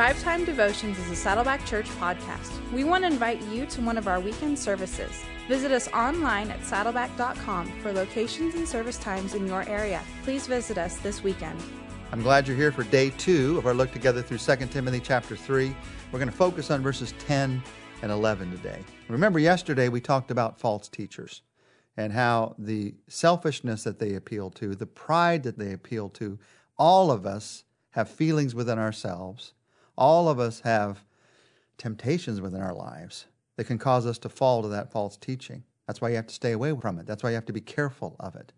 Drive Time Devotions is a Saddleback Church podcast. We want to invite you to one of our weekend services. Visit us online at saddleback.com for locations and service times in your area. Please visit us this weekend. I'm glad you're here for day two of our look together through 2 Timothy chapter 3. We're going to focus on verses 10 and 11 today. Remember, yesterday we talked about false teachers and how the selfishness that they appeal to, the pride that they appeal to, all of us have feelings within ourselves. All of us have temptations within our lives that can cause us to fall to that false teaching. That's why you have to stay away from it. That's why you have to be careful of it.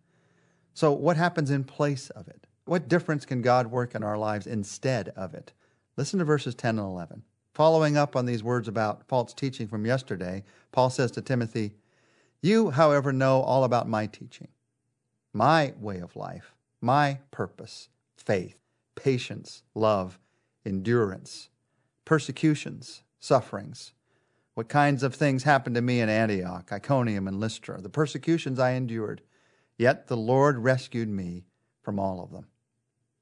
So, what happens in place of it? What difference can God work in our lives instead of it? Listen to verses 10 and 11. Following up on these words about false teaching from yesterday, Paul says to Timothy, You, however, know all about my teaching, my way of life, my purpose, faith, patience, love, endurance, persecutions, sufferings. What kinds of things happened to me in Antioch, Iconium, and Lystra, the persecutions I endured. Yet the Lord rescued me from all of them.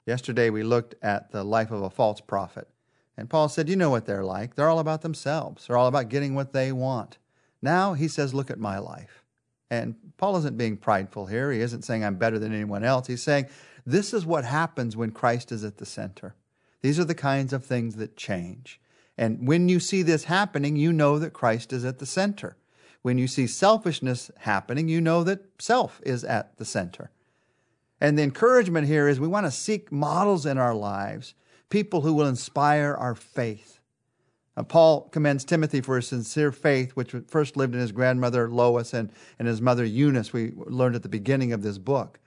Yesterday we looked at the life of a false prophet. And Paul said, You know what they're like. They're all about themselves, they're all about getting what they want. Now he says, Look at my life. And Paul isn't being prideful here. He isn't saying I'm better than anyone else. He's saying, This is what happens when Christ is at the center. These are the kinds of things that change. And when you see this happening, you know that Christ is at the center. When you see selfishness happening, you know that self is at the center. And the encouragement here is we want to seek models in our lives, people who will inspire our faith. Now, Paul commends Timothy for his sincere faith, which first lived in his grandmother Lois and, and his mother Eunice, we learned at the beginning of this book.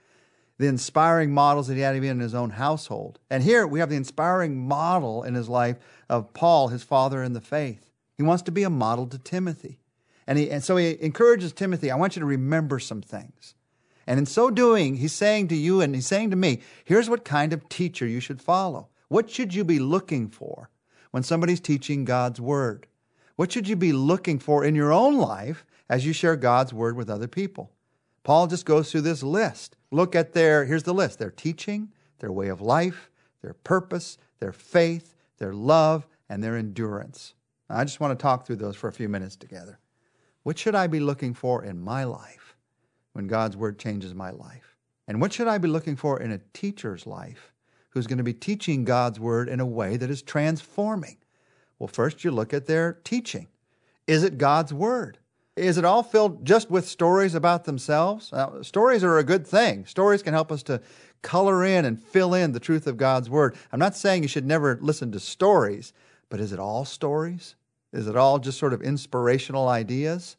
The inspiring models that he had even in his own household. And here we have the inspiring model in his life of Paul, his father in the faith. He wants to be a model to Timothy. And, he, and so he encourages Timothy, I want you to remember some things. And in so doing, he's saying to you and he's saying to me, here's what kind of teacher you should follow. What should you be looking for when somebody's teaching God's word? What should you be looking for in your own life as you share God's word with other people? Paul just goes through this list. Look at their, here's the list their teaching, their way of life, their purpose, their faith, their love, and their endurance. I just want to talk through those for a few minutes together. What should I be looking for in my life? when God's Word changes my life? And what should I be looking for in a teacher's life who's going to be teaching God's Word in a way that is transforming? Well, first you look at their teaching. Is it God's Word? Is it all filled just with stories about themselves? Now, stories are a good thing. Stories can help us to color in and fill in the truth of God's Word. I'm not saying you should never listen to stories, but is it all stories? Is it all just sort of inspirational ideas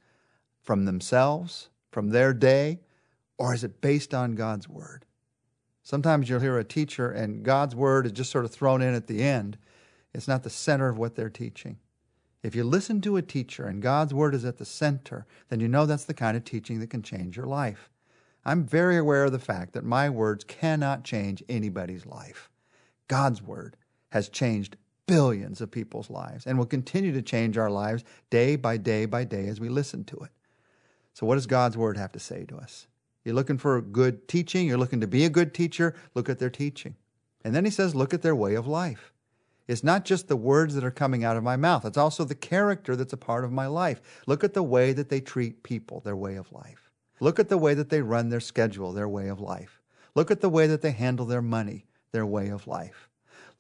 from themselves? from their day, or is it based on God's Word? Sometimes you'll hear a teacher and God's Word is just sort of thrown in at the end. It's not the center of what they're teaching. If you listen to a teacher and God's Word is at the center, then you know that's the kind of teaching that can change your life. I'm very aware of the fact that my words cannot change anybody's life. God's Word has changed billions of people's lives and will continue to change our lives day by day by day as we listen to it. So, what does God's Word have to say to us? You're looking for good teaching, you're looking to be a good teacher, look at their teaching. And then he says, look at their way of life. It's not just the words that are coming out of my mouth, it's also the character that's a part of my life. Look at the way that they treat people, their way of life. Look at the way that they run their schedule, their way of life. Look at the way that they handle their money, their way of life.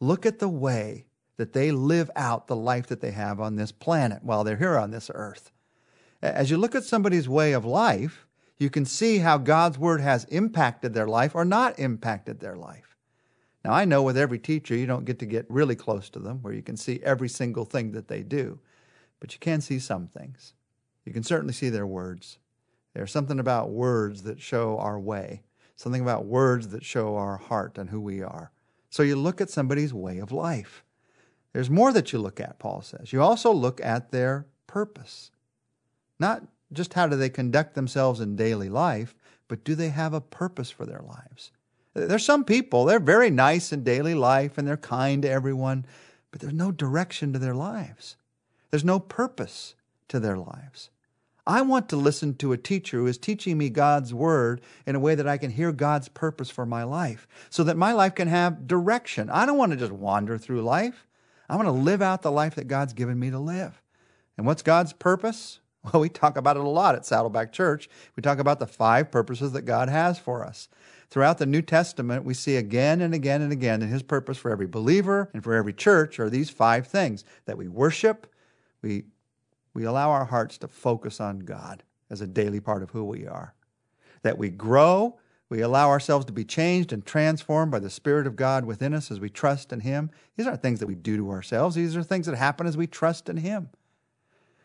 Look at the way that they live out the life that they have on this planet while they're here on this earth. As you look at somebody's way of life, you can see how God's Word has impacted their life or not impacted their life. Now, I know with every teacher, you don't get to get really close to them where you can see every single thing that they do, but you can see some things. You can certainly see their words. There's something about words that show our way, something about words that show our heart and who we are. So you look at somebody's way of life. There's more that you look at, Paul says. You also look at their purpose. Not just how do they conduct themselves in daily life, but do they have a purpose for their lives? There's some people, they're very nice in daily life and they're kind to everyone, but there's no direction to their lives. There's no purpose to their lives. I want to listen to a teacher who is teaching me God's word in a way that I can hear God's purpose for my life so that my life can have direction. I don't want to just wander through life. I want to live out the life that God's given me to live. And what's God's purpose? Well, we talk about it a lot at Saddleback Church. We talk about the five purposes that God has for us. Throughout the New Testament, we see again and again and again that His purpose for every believer and for every church are these five things that we worship, we, we allow our hearts to focus on God as a daily part of who we are, that we grow, we allow ourselves to be changed and transformed by the Spirit of God within us as we trust in Him. These aren't things that we do to ourselves, these are things that happen as we trust in Him.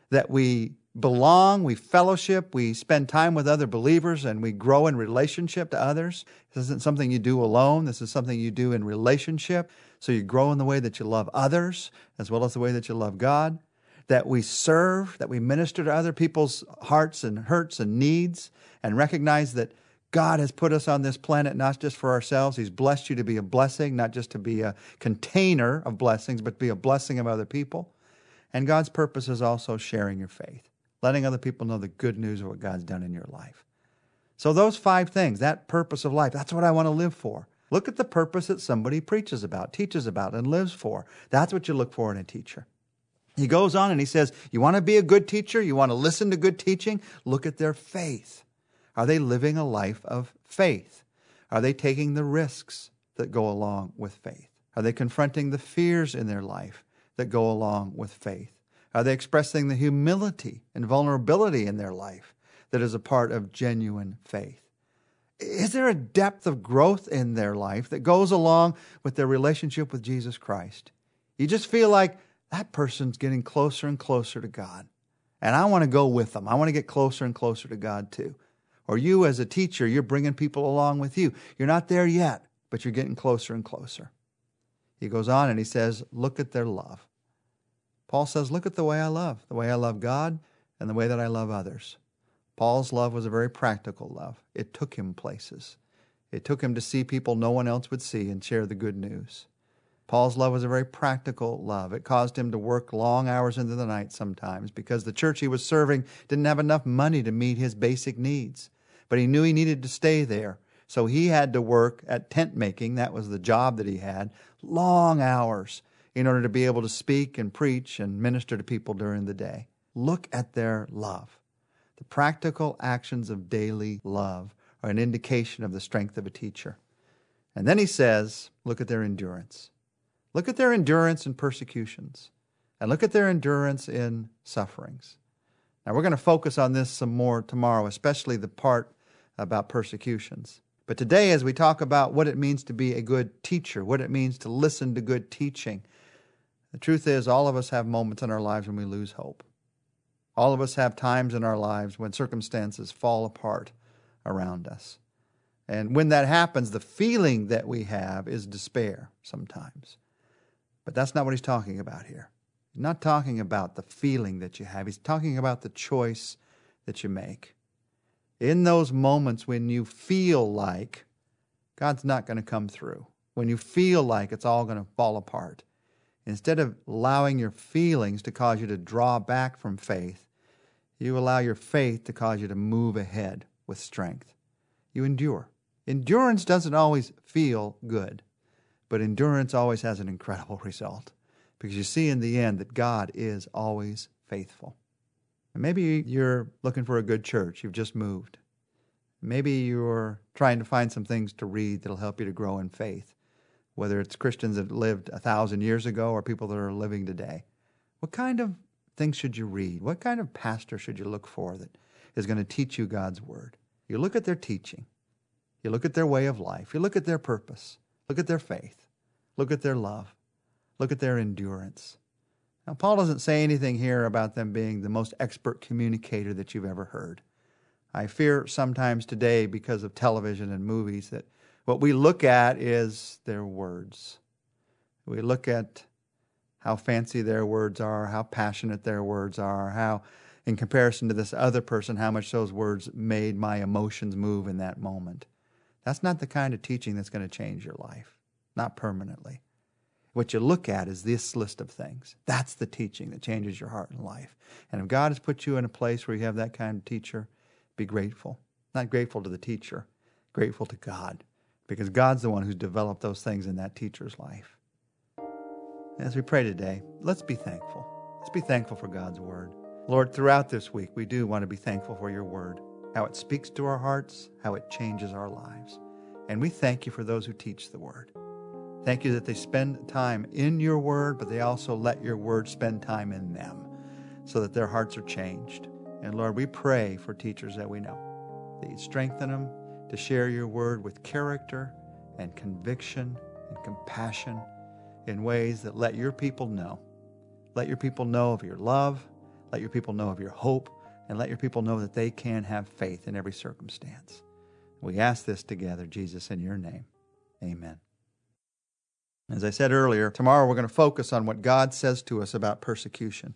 That we belong, we fellowship, we spend time with other believers, and we grow in relationship to others. This isn't something you do alone, this is something you do in relationship. So you grow in the way that you love others as well as the way that you love God. That we serve, that we minister to other people's hearts and hurts and needs, and recognize that God has put us on this planet not just for ourselves. He's blessed you to be a blessing, not just to be a container of blessings, but to be a blessing of other people. And God's purpose is also sharing your faith, letting other people know the good news of what God's done in your life. So, those five things, that purpose of life, that's what I want to live for. Look at the purpose that somebody preaches about, teaches about, and lives for. That's what you look for in a teacher. He goes on and he says, You want to be a good teacher? You want to listen to good teaching? Look at their faith. Are they living a life of faith? Are they taking the risks that go along with faith? Are they confronting the fears in their life that go along with faith? Are they expressing the humility and vulnerability in their life that is a part of genuine faith? Is there a depth of growth in their life that goes along with their relationship with Jesus Christ? You just feel like that person's getting closer and closer to God. And I want to go with them. I want to get closer and closer to God too. Or you, as a teacher, you're bringing people along with you. You're not there yet, but you're getting closer and closer. He goes on and he says, Look at their love. Paul says, Look at the way I love, the way I love God and the way that I love others. Paul's love was a very practical love. It took him places. It took him to see people no one else would see and share the good news. Paul's love was a very practical love. It caused him to work long hours into the night sometimes because the church he was serving didn't have enough money to meet his basic needs but he knew he needed to stay there. So he had to work at tent making. That was the job that he had, long hours in order to be able to speak and preach and minister to people during the day. Look at their love. The practical actions of daily love are an indication of the strength of a teacher. And then he says, look at their endurance. Look at their endurance in persecutions, and look at their endurance in sufferings. Now, we're going to focus on this some more tomorrow, especially the part about persecutions. But today, as we talk about what it means to be a good teacher, what it means to listen to good teaching, the truth is, all of us have moments in our lives when we lose hope. All of us have times in our lives when circumstances fall apart around us. And when that happens, the feeling that we have is despair sometimes. But that's not what he's talking about here. He's not talking about the feeling that you have, he's talking about the choice that you make in those moments when you feel like God's not going to come through, when you feel like it's all going to fall apart, instead of allowing your feelings to cause you to draw back from faith, you allow your faith to cause you to move ahead with strength. You endure. Endurance doesn't always feel good, but endurance always has an incredible result because you see in the end that God is always faithful. And maybe you're looking for a good church. You've just moved. Maybe you're trying to find some things to read that'll help you to grow in faith, whether it's Christians that lived a thousand years ago or people that are living today. What kind of things should you read? What kind of pastor should you look for that is going to teach you God's Word? You look at their teaching, you look at their way of life, you look at their purpose, look at their faith, look at their love, look at their endurance. Now, Paul doesn't say anything here about them being the most expert communicator that you've ever heard. I fear sometimes today, because of television and movies, that what we look at is their words. We look at how fancy their words are, how passionate their words are, how, in comparison to this other person, how much those words made my emotions move in that moment. That's not the kind of teaching that's going to change your life, not permanently. What you look at is this list of things. That's the teaching that changes your heart and life. And if God has put you in a place where you have that kind of teacher, be grateful. Not grateful to the teacher, grateful to God, because God's the one who's developed those things in that teacher's life. As we pray today, let's be thankful. Let's be thankful for God's word. Lord, throughout this week, we do want to be thankful for your word, how it speaks to our hearts, how it changes our lives. And we thank you for those who teach the word. Thank you that they spend time in your word, but they also let your word spend time in them so that their hearts are changed. And Lord, we pray for teachers that we know, that you strengthen them to share your word with character and conviction and compassion in ways that let your people know. Let your people know of your love, let your people know of your hope, and let your people know that they can have faith in every circumstance. We ask this together, Jesus, in your name. Amen. As I said earlier, tomorrow we're going to focus on what God says to us about persecution.